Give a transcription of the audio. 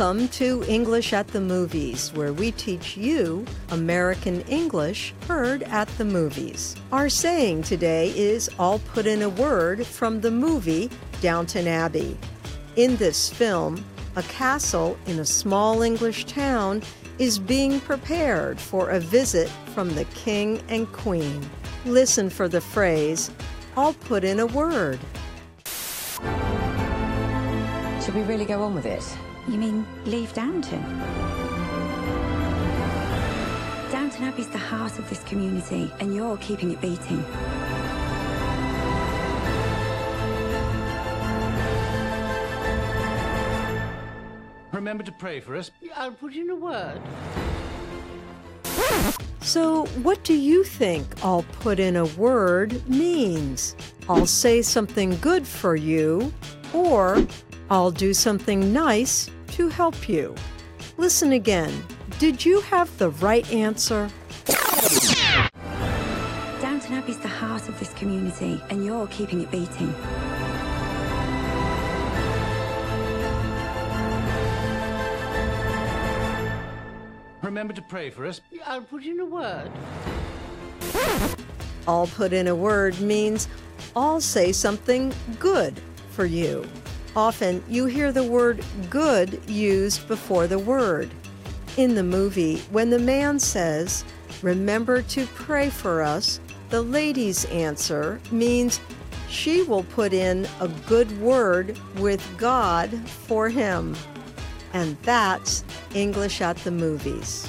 Welcome to English at the Movies, where we teach you American English heard at the movies. Our saying today is I'll put in a word from the movie Downton Abbey. In this film, a castle in a small English town is being prepared for a visit from the king and queen. Listen for the phrase, I'll put in a word. Should we really go on with it? You mean leave Downton? Downton Abbey's the heart of this community, and you're keeping it beating. Remember to pray for us. I'll put in a word. So, what do you think I'll put in a word means? I'll say something good for you, or I'll do something nice to help you. Listen again. Did you have the right answer? Downton Abbey's the heart of this community, and you're keeping it beating. Remember to pray for us. I'll put in a word. I'll put in a word means I'll say something good for you. Often you hear the word good used before the word. In the movie, when the man says, Remember to pray for us, the lady's answer means she will put in a good word with God for him. And that's English at the movies.